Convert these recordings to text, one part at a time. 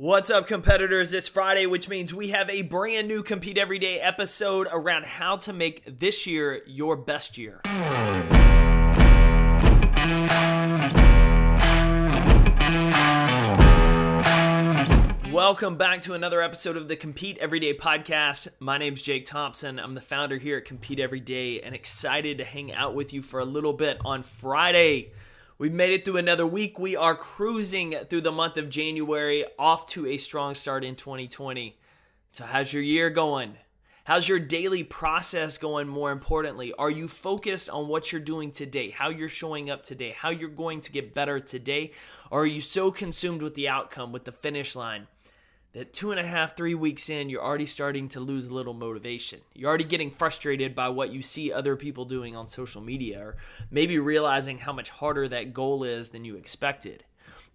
What's up, competitors? It's Friday, which means we have a brand new Compete Everyday episode around how to make this year your best year. Welcome back to another episode of the Compete Everyday podcast. My name's Jake Thompson. I'm the founder here at Compete Everyday and excited to hang out with you for a little bit on Friday. We've made it through another week. We are cruising through the month of January, off to a strong start in 2020. So, how's your year going? How's your daily process going? More importantly, are you focused on what you're doing today, how you're showing up today, how you're going to get better today? Or are you so consumed with the outcome, with the finish line? That two and a half, three weeks in, you're already starting to lose a little motivation. You're already getting frustrated by what you see other people doing on social media, or maybe realizing how much harder that goal is than you expected.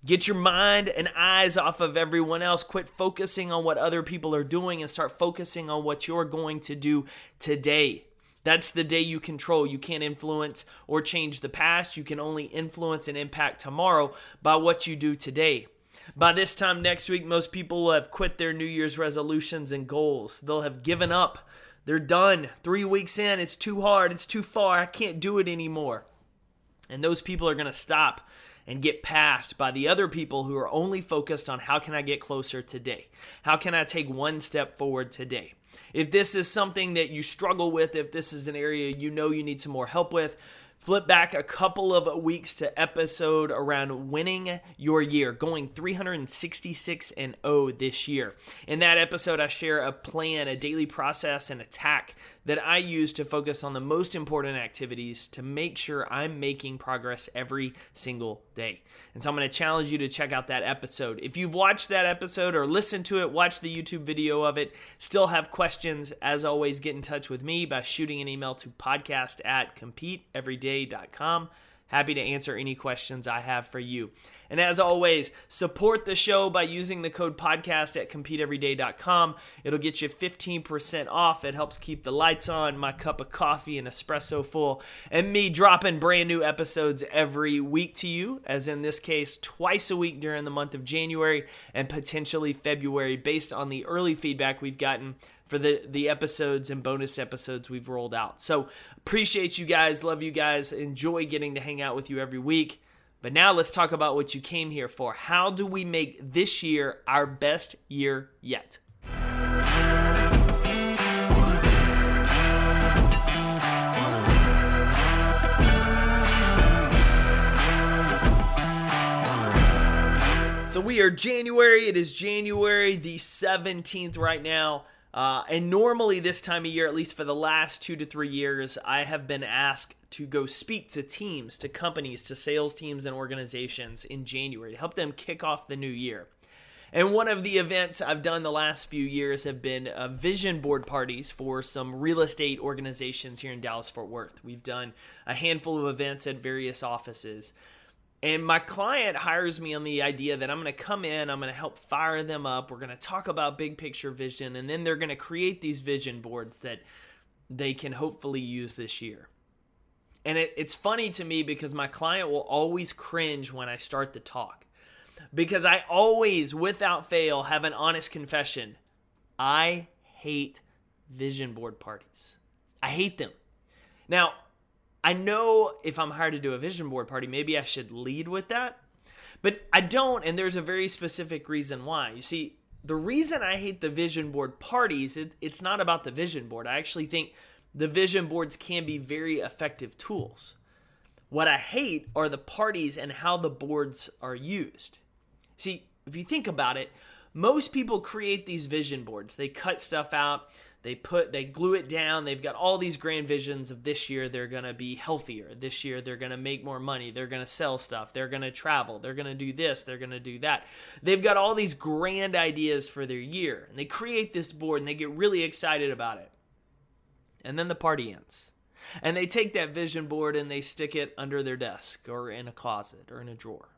Get your mind and eyes off of everyone else. Quit focusing on what other people are doing and start focusing on what you're going to do today. That's the day you control. You can't influence or change the past. You can only influence and impact tomorrow by what you do today. By this time next week, most people will have quit their New Year's resolutions and goals. They'll have given up. They're done. Three weeks in, it's too hard. It's too far. I can't do it anymore. And those people are going to stop and get passed by the other people who are only focused on how can I get closer today? How can I take one step forward today? If this is something that you struggle with, if this is an area you know you need some more help with, Flip back a couple of weeks to episode around winning your year, going 366 and 0 this year. In that episode, I share a plan, a daily process, and attack that I use to focus on the most important activities to make sure I'm making progress every single day. And so I'm going to challenge you to check out that episode. If you've watched that episode or listened to it, watch the YouTube video of it, still have questions, as always, get in touch with me by shooting an email to podcast at competeeveryday.com. Happy to answer any questions I have for you. And as always, support the show by using the code podcast at competeeveryday.com. It'll get you 15% off. It helps keep the lights on, my cup of coffee and espresso full, and me dropping brand new episodes every week to you, as in this case, twice a week during the month of January and potentially February, based on the early feedback we've gotten for the the episodes and bonus episodes we've rolled out. So appreciate you guys, love you guys, enjoy getting to hang out with you every week. But now let's talk about what you came here for. How do we make this year our best year yet? So we are January. It is January the 17th right now. Uh, and normally, this time of year, at least for the last two to three years, I have been asked to go speak to teams, to companies, to sales teams, and organizations in January to help them kick off the new year. And one of the events I've done the last few years have been uh, vision board parties for some real estate organizations here in Dallas Fort Worth. We've done a handful of events at various offices. And my client hires me on the idea that I'm going to come in, I'm going to help fire them up. We're going to talk about big picture vision, and then they're going to create these vision boards that they can hopefully use this year. And it, it's funny to me because my client will always cringe when I start the talk. Because I always, without fail, have an honest confession. I hate vision board parties. I hate them. Now, I know if I'm hired to do a vision board party, maybe I should lead with that. But I don't, and there's a very specific reason why. You see, the reason I hate the vision board parties, it, it's not about the vision board. I actually think the vision boards can be very effective tools. What I hate are the parties and how the boards are used. See, if you think about it, most people create these vision boards. They cut stuff out, they put they glue it down. They've got all these grand visions of this year they're going to be healthier. This year they're going to make more money. They're going to sell stuff. They're going to travel. They're going to do this. They're going to do that. They've got all these grand ideas for their year and they create this board and they get really excited about it. And then the party ends. And they take that vision board and they stick it under their desk or in a closet or in a drawer.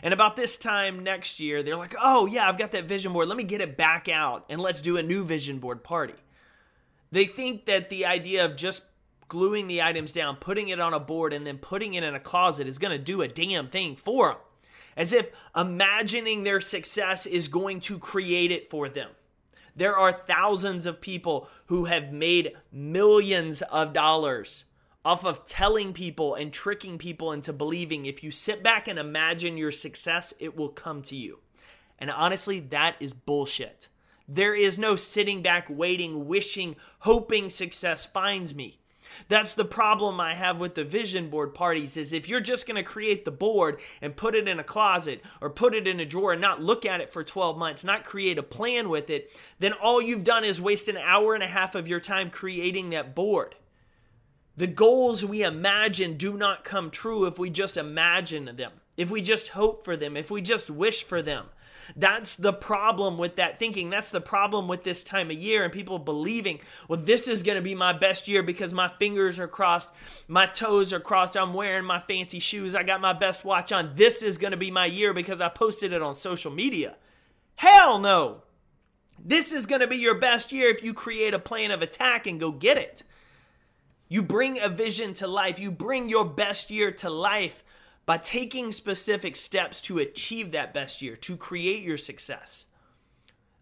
And about this time next year, they're like, oh, yeah, I've got that vision board. Let me get it back out and let's do a new vision board party. They think that the idea of just gluing the items down, putting it on a board, and then putting it in a closet is going to do a damn thing for them. as if imagining their success is going to create it for them. There are thousands of people who have made millions of dollars off of telling people and tricking people into believing if you sit back and imagine your success, it will come to you. And honestly, that is bullshit. There is no sitting back, waiting, wishing, hoping success finds me. That's the problem I have with the vision board parties is if you're just going to create the board and put it in a closet or put it in a drawer and not look at it for 12 months, not create a plan with it, then all you've done is waste an hour and a half of your time creating that board. The goals we imagine do not come true if we just imagine them, if we just hope for them, if we just wish for them. That's the problem with that thinking. That's the problem with this time of year and people believing, well, this is going to be my best year because my fingers are crossed, my toes are crossed, I'm wearing my fancy shoes, I got my best watch on. This is going to be my year because I posted it on social media. Hell no. This is going to be your best year if you create a plan of attack and go get it. You bring a vision to life. You bring your best year to life by taking specific steps to achieve that best year, to create your success.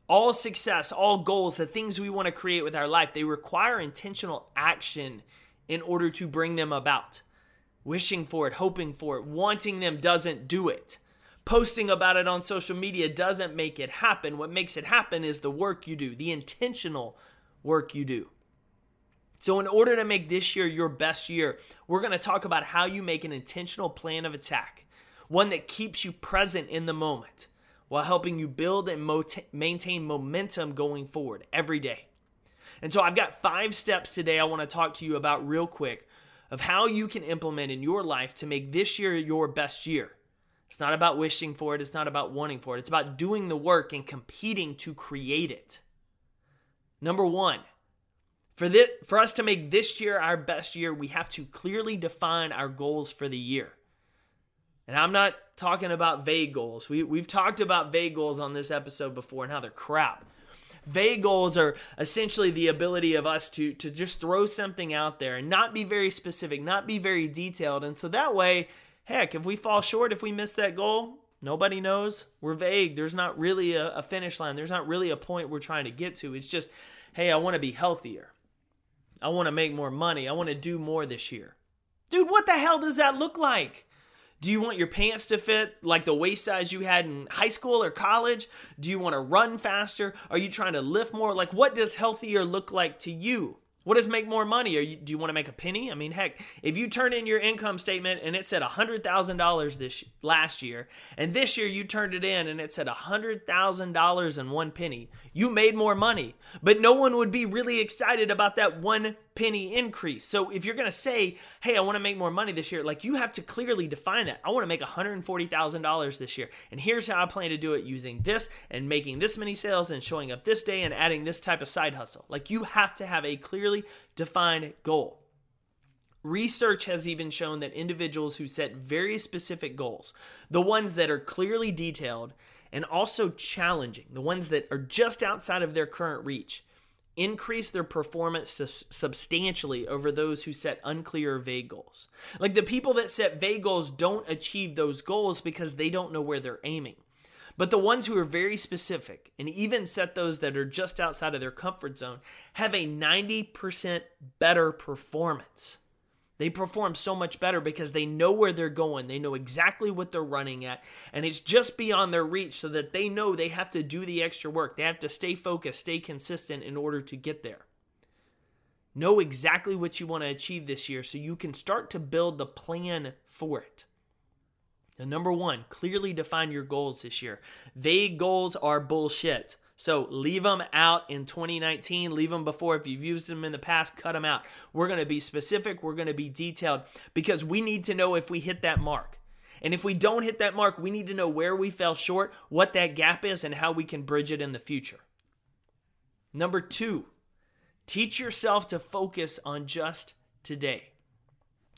All success, all goals, the things we want to create with our life, they require intentional action in order to bring them about. Wishing for it, hoping for it, wanting them doesn't do it. Posting about it on social media doesn't make it happen. What makes it happen is the work you do, the intentional work you do. So, in order to make this year your best year, we're going to talk about how you make an intentional plan of attack, one that keeps you present in the moment while helping you build and maintain momentum going forward every day. And so, I've got five steps today I want to talk to you about real quick of how you can implement in your life to make this year your best year. It's not about wishing for it, it's not about wanting for it, it's about doing the work and competing to create it. Number one, for, this, for us to make this year our best year, we have to clearly define our goals for the year. And I'm not talking about vague goals. We, we've talked about vague goals on this episode before and how they're crap. Vague goals are essentially the ability of us to, to just throw something out there and not be very specific, not be very detailed. And so that way, heck, if we fall short, if we miss that goal, nobody knows. We're vague. There's not really a, a finish line, there's not really a point we're trying to get to. It's just, hey, I want to be healthier. I want to make more money. I want to do more this year. Dude, what the hell does that look like? Do you want your pants to fit like the waist size you had in high school or college? Do you want to run faster? Are you trying to lift more? Like, what does healthier look like to you? What does make more money? You, do you want to make a penny? I mean, heck, if you turn in your income statement and it said $100,000 this last year, and this year you turned it in and it said $100,000 and one penny, you made more money. But no one would be really excited about that one penny increase. So if you're going to say, hey, I want to make more money this year, like you have to clearly define that. I want to make $140,000 this year. And here's how I plan to do it using this and making this many sales and showing up this day and adding this type of side hustle. Like you have to have a clearly defined goal. Research has even shown that individuals who set very specific goals, the ones that are clearly detailed and also challenging, the ones that are just outside of their current reach, increase their performance substantially over those who set unclear vague goals. Like the people that set vague goals don't achieve those goals because they don't know where they're aiming. But the ones who are very specific and even set those that are just outside of their comfort zone have a 90% better performance. They perform so much better because they know where they're going. They know exactly what they're running at, and it's just beyond their reach so that they know they have to do the extra work. They have to stay focused, stay consistent in order to get there. Know exactly what you want to achieve this year so you can start to build the plan for it. Now, number one, clearly define your goals this year. Vague goals are bullshit. So leave them out in 2019. Leave them before. If you've used them in the past, cut them out. We're going to be specific. We're going to be detailed because we need to know if we hit that mark. And if we don't hit that mark, we need to know where we fell short, what that gap is, and how we can bridge it in the future. Number two, teach yourself to focus on just today.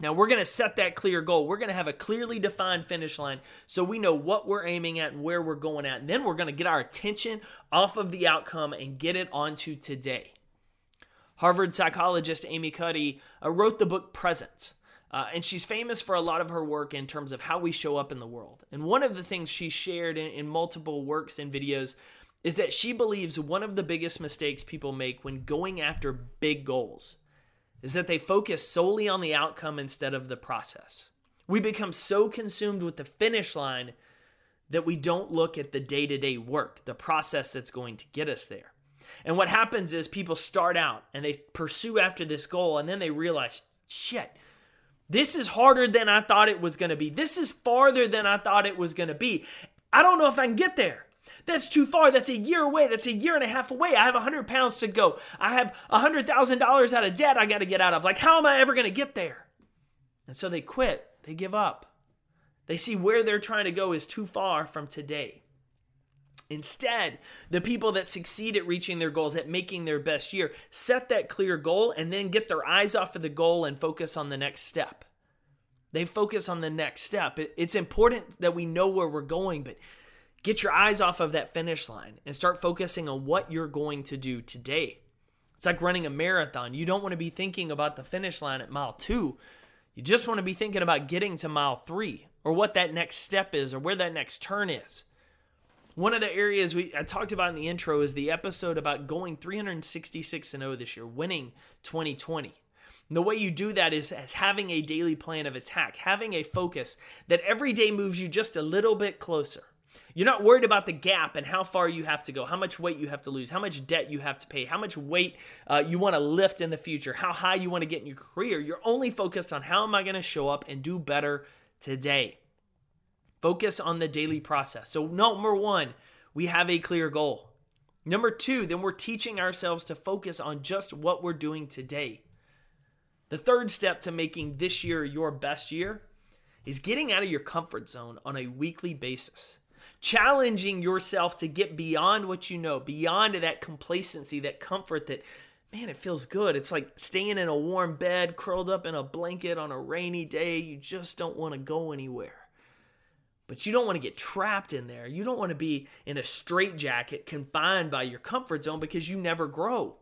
Now, we're going to set that clear goal. We're going to have a clearly defined finish line so we know what we're aiming at and where we're going at. And then we're going to get our attention off of the outcome and get it onto today. Harvard psychologist Amy Cuddy uh, wrote the book Present. Uh, and she's famous for a lot of her work in terms of how we show up in the world. And one of the things she shared in, in multiple works and videos is that she believes one of the biggest mistakes people make when going after big goals is that they focus solely on the outcome instead of the process. We become so consumed with the finish line that we don't look at the day to day work, the process that's going to get us there. And what happens is people start out and they pursue after this goal, and then they realize, shit, this is harder than I thought it was going to be. This is farther than I thought it was going to be. I don't know if I can get there. That's too far. That's a year away. That's a year and a half away. I have 100 pounds to go. I have $100,000 out of debt I got to get out of. Like, how am I ever going to get there? And so they quit. They give up. They see where they're trying to go is too far from today. Instead, the people that succeed at reaching their goals, at making their best year, set that clear goal and then get their eyes off of the goal and focus on the next step. They focus on the next step. It's important that we know where we're going, but get your eyes off of that finish line and start focusing on what you're going to do today. It's like running a marathon. You don't want to be thinking about the finish line at mile two. You just want to be thinking about getting to mile three or what that next step is or where that next turn is. One of the areas we I talked about in the intro is the episode about going 366 and 0 this year, winning 2020. And the way you do that is as having a daily plan of attack, having a focus that every day moves you just a little bit closer. You're not worried about the gap and how far you have to go, how much weight you have to lose, how much debt you have to pay, how much weight uh, you want to lift in the future, how high you want to get in your career. You're only focused on how am I going to show up and do better today. Focus on the daily process. So, number one, we have a clear goal. Number two, then we're teaching ourselves to focus on just what we're doing today. The third step to making this year your best year is getting out of your comfort zone on a weekly basis. Challenging yourself to get beyond what you know, beyond that complacency, that comfort that, man, it feels good. It's like staying in a warm bed, curled up in a blanket on a rainy day. You just don't want to go anywhere. But you don't want to get trapped in there. You don't want to be in a straitjacket confined by your comfort zone because you never grow.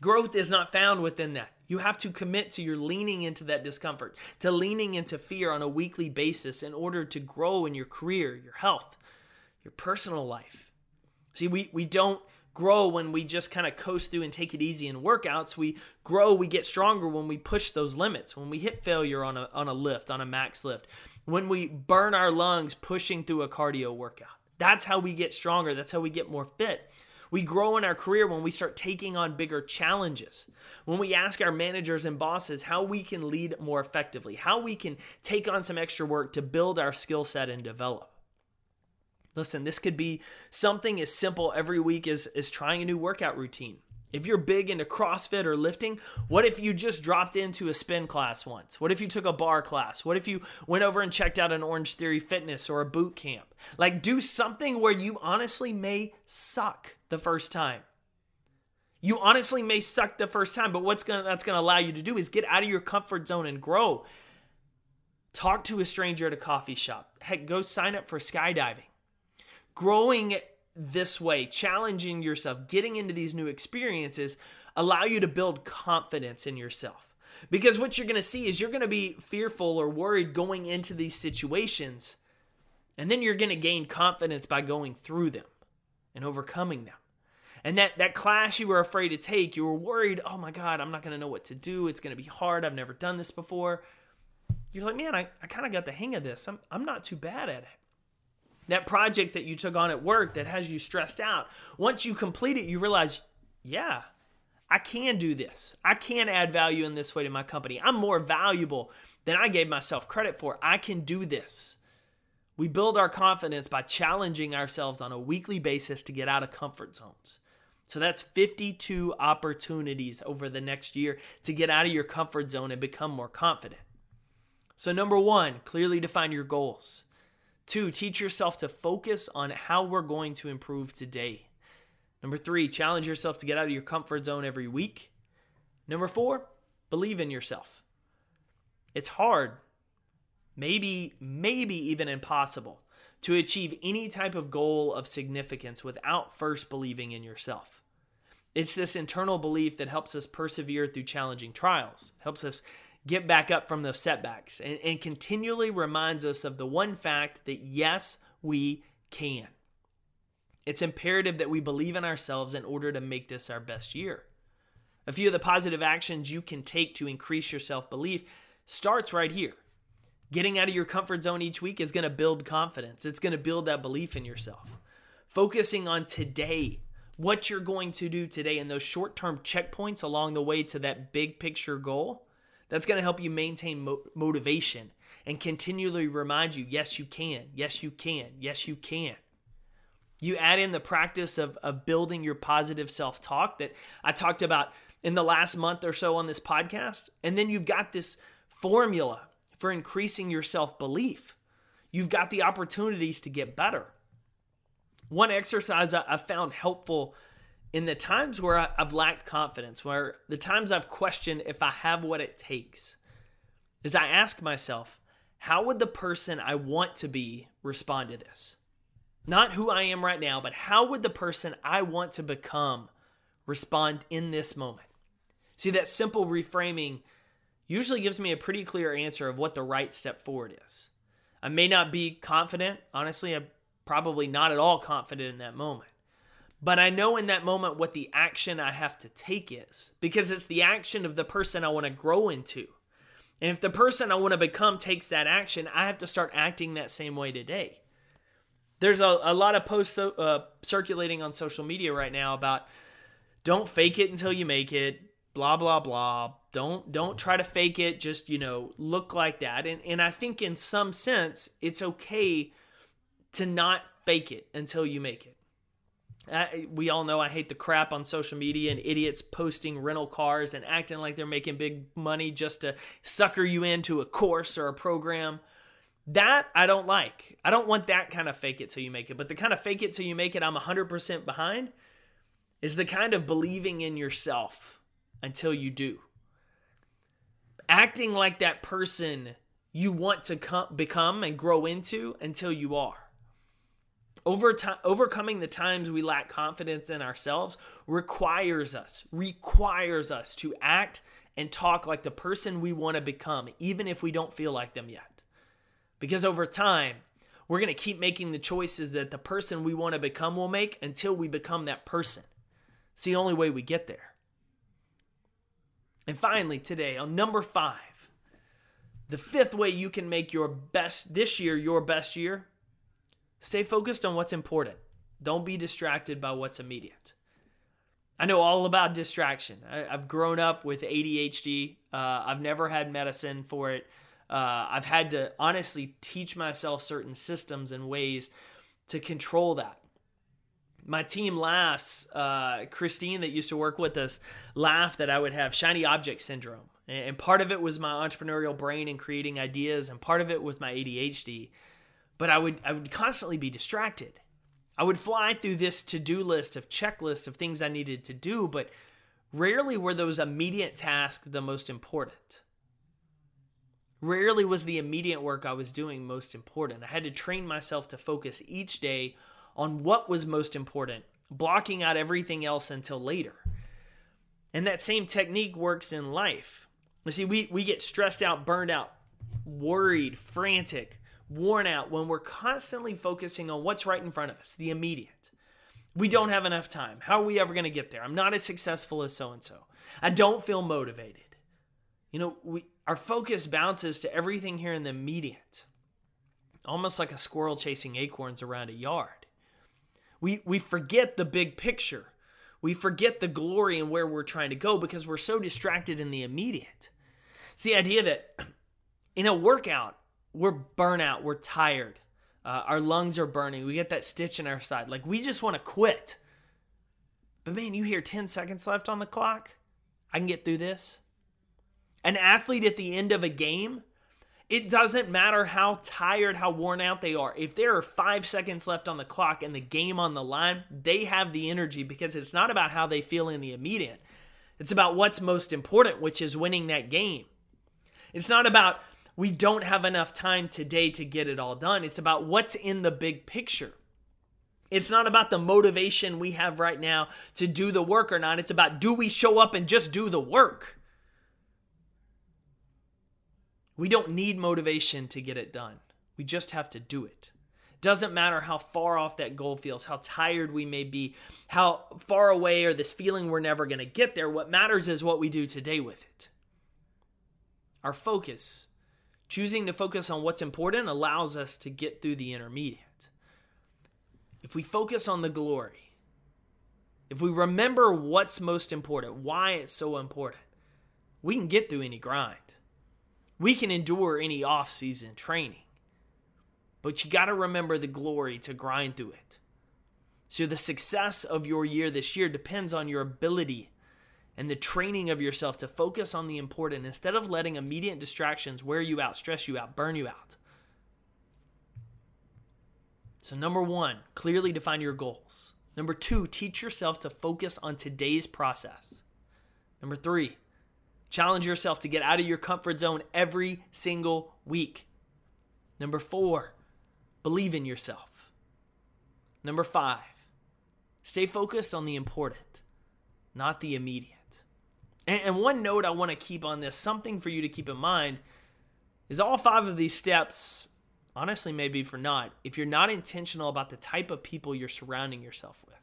Growth is not found within that. You have to commit to your leaning into that discomfort, to leaning into fear on a weekly basis in order to grow in your career, your health, your personal life. See, we, we don't grow when we just kind of coast through and take it easy in workouts. We grow, we get stronger when we push those limits, when we hit failure on a, on a lift, on a max lift, when we burn our lungs pushing through a cardio workout. That's how we get stronger. That's how we get more fit. We grow in our career when we start taking on bigger challenges. When we ask our managers and bosses how we can lead more effectively, how we can take on some extra work to build our skill set and develop. Listen, this could be something as simple every week as, as trying a new workout routine. If you're big into CrossFit or lifting, what if you just dropped into a spin class once? What if you took a barre class? What if you went over and checked out an Orange Theory Fitness or a boot camp? Like, do something where you honestly may suck the first time. You honestly may suck the first time, but what's gonna that's gonna allow you to do is get out of your comfort zone and grow. Talk to a stranger at a coffee shop. Heck, go sign up for skydiving. Growing this way, challenging yourself, getting into these new experiences, allow you to build confidence in yourself. Because what you're going to see is you're going to be fearful or worried going into these situations, and then you're going to gain confidence by going through them and overcoming them. And that, that class you were afraid to take, you were worried, oh my God, I'm not going to know what to do. It's going to be hard. I've never done this before. You're like, man, I, I kind of got the hang of this. I'm, I'm not too bad at it that project that you took on at work that has you stressed out, once you complete it, you realize, yeah, I can do this. I can add value in this way to my company. I'm more valuable than I gave myself credit for. I can do this. We build our confidence by challenging ourselves on a weekly basis to get out of comfort zones. So that's 52 opportunities over the next year to get out of your comfort zone and become more confident. So, number one, clearly define your goals. Two, teach yourself to focus on how we're going to improve today. Number three, challenge yourself to get out of your comfort zone every week. Number four, believe in yourself. It's hard, maybe, maybe even impossible to achieve any type of goal of significance without first believing in yourself. It's this internal belief that helps us persevere through challenging trials, helps us get back up from those setbacks and, and continually reminds us of the one fact that yes, we can. It's imperative that we believe in ourselves in order to make this our best year. A few of the positive actions you can take to increase your self belief starts right here. Getting out of your comfort zone each week is going to build confidence, it's going to build that belief in yourself. Focusing on today, what you're going to do today, and those short term checkpoints along the way to that big picture goal, that's going to help you maintain mo- motivation and continually remind you yes, you can, yes, you can, yes, you can. You add in the practice of, of building your positive self talk that I talked about in the last month or so on this podcast. And then you've got this formula for increasing your self belief. You've got the opportunities to get better. One exercise I found helpful in the times where I've lacked confidence, where the times I've questioned if I have what it takes, is I ask myself, how would the person I want to be respond to this? Not who I am right now, but how would the person I want to become respond in this moment? See, that simple reframing usually gives me a pretty clear answer of what the right step forward is. I may not be confident. Honestly, I'm probably not at all confident in that moment. But I know in that moment what the action I have to take is because it's the action of the person I want to grow into. And if the person I want to become takes that action, I have to start acting that same way today. There's a, a lot of posts uh, circulating on social media right now about don't fake it until you make it, blah blah blah. Don't don't try to fake it. Just you know look like that. And and I think in some sense it's okay to not fake it until you make it. I, we all know I hate the crap on social media and idiots posting rental cars and acting like they're making big money just to sucker you into a course or a program. That I don't like. I don't want that kind of fake it till you make it. But the kind of fake it till you make it I'm 100% behind is the kind of believing in yourself until you do. Acting like that person you want to com- become and grow into until you are. Over time, overcoming the times we lack confidence in ourselves requires us, requires us to act and talk like the person we want to become, even if we don't feel like them yet. Because over time, we're going to keep making the choices that the person we want to become will make until we become that person. It's the only way we get there. And finally, today, on number five, the fifth way you can make your best this year your best year stay focused on what's important. Don't be distracted by what's immediate. I know all about distraction. I, have grown up with ADHD. Uh, I've never had medicine for it. Uh, I've had to honestly teach myself certain systems and ways to control that. My team laughs. Uh, Christine, that used to work with us, laughed that I would have shiny object syndrome. And part of it was my entrepreneurial brain and creating ideas, and part of it was my ADHD. But I would I would constantly be distracted. I would fly through this to-do list of checklists of things I needed to do, but rarely were those immediate tasks the most important. Rarely was the immediate work I was doing most important. I had to train myself to focus each day on what was most important, blocking out everything else until later. And that same technique works in life. You see, we, we get stressed out, burned out, worried, frantic, worn out when we're constantly focusing on what's right in front of us, the immediate. We don't have enough time. How are we ever going to get there? I'm not as successful as so and so. I don't feel motivated. You know, we our focus bounces to everything here in the immediate, almost like a squirrel chasing acorns around a yard. We, we forget the big picture. We forget the glory and where we're trying to go because we're so distracted in the immediate. It's the idea that in a workout, we're burnout, we're tired, uh, our lungs are burning, we get that stitch in our side. Like we just want to quit. But man, you hear 10 seconds left on the clock. I can get through this. An athlete at the end of a game, it doesn't matter how tired, how worn out they are. If there are five seconds left on the clock and the game on the line, they have the energy because it's not about how they feel in the immediate. It's about what's most important, which is winning that game. It's not about we don't have enough time today to get it all done. It's about what's in the big picture. It's not about the motivation we have right now to do the work or not. It's about do we show up and just do the work? We don't need motivation to get it done. We just have to do it. Doesn't matter how far off that goal feels, how tired we may be, how far away or this feeling we're never going to get there. What matters is what we do today with it. Our focus, choosing to focus on what's important, allows us to get through the intermediate. If we focus on the glory, if we remember what's most important, why it's so important, we can get through any grind. We can endure any off season training. But you got to remember the glory to grind through it. So, the success of your year this year depends on your ability and the training of yourself to focus on the important instead of letting immediate distractions wear you out, stress you out, burn you out. So, number one, clearly define your goals. Number two, teach yourself to focus on today's process. Number three, challenge yourself to get out of your comfort zone every single week. Number four, Believe in yourself. Number five, stay focused on the important, not the immediate. And, and one note I want to keep on this, something for you to keep in mind, is all five of these steps, honestly, maybe for not, if you're not intentional about the type of people you're surrounding yourself with.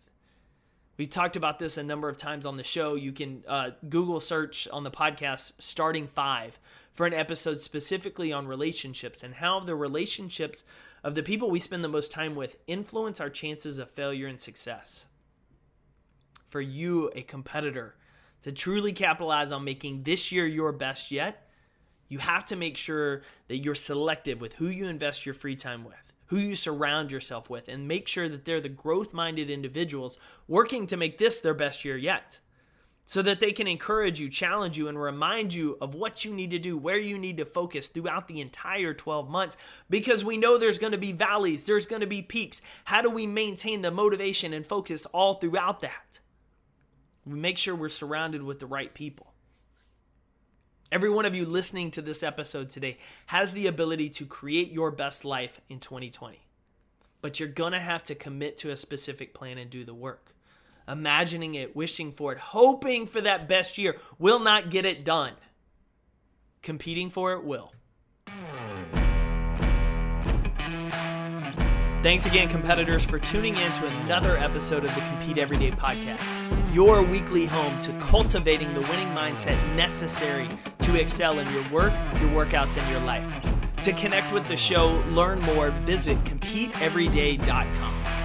We talked about this a number of times on the show. You can uh, Google search on the podcast Starting Five for an episode specifically on relationships and how the relationships of the people we spend the most time with influence our chances of failure and success. For you, a competitor, to truly capitalize on making this year your best yet, you have to make sure that you're selective with who you invest your free time with, who you surround yourself with, and make sure that they're the growth minded individuals working to make this their best year yet so that they can encourage you, challenge you, and remind you of what you need to do, where you need to focus throughout the entire 12 months. Because we know there's to be valleys, there's to be peaks. How do we maintain the motivation and focus all throughout that? We make sure we're surrounded with the right people. Every one of you listening to this episode today has the ability to create your best life in 2020. But you're going to have to commit to a specific plan and do the work imagining it, wishing for it, hoping for that best year will not get it done. Competing for it will. Thanks again, competitors, for tuning in to another episode of the Compete Everyday podcast, your weekly home to cultivating the winning mindset necessary to excel in your work, your workouts, and your life. To connect with the show, learn more, visit CompeteEveryday.com.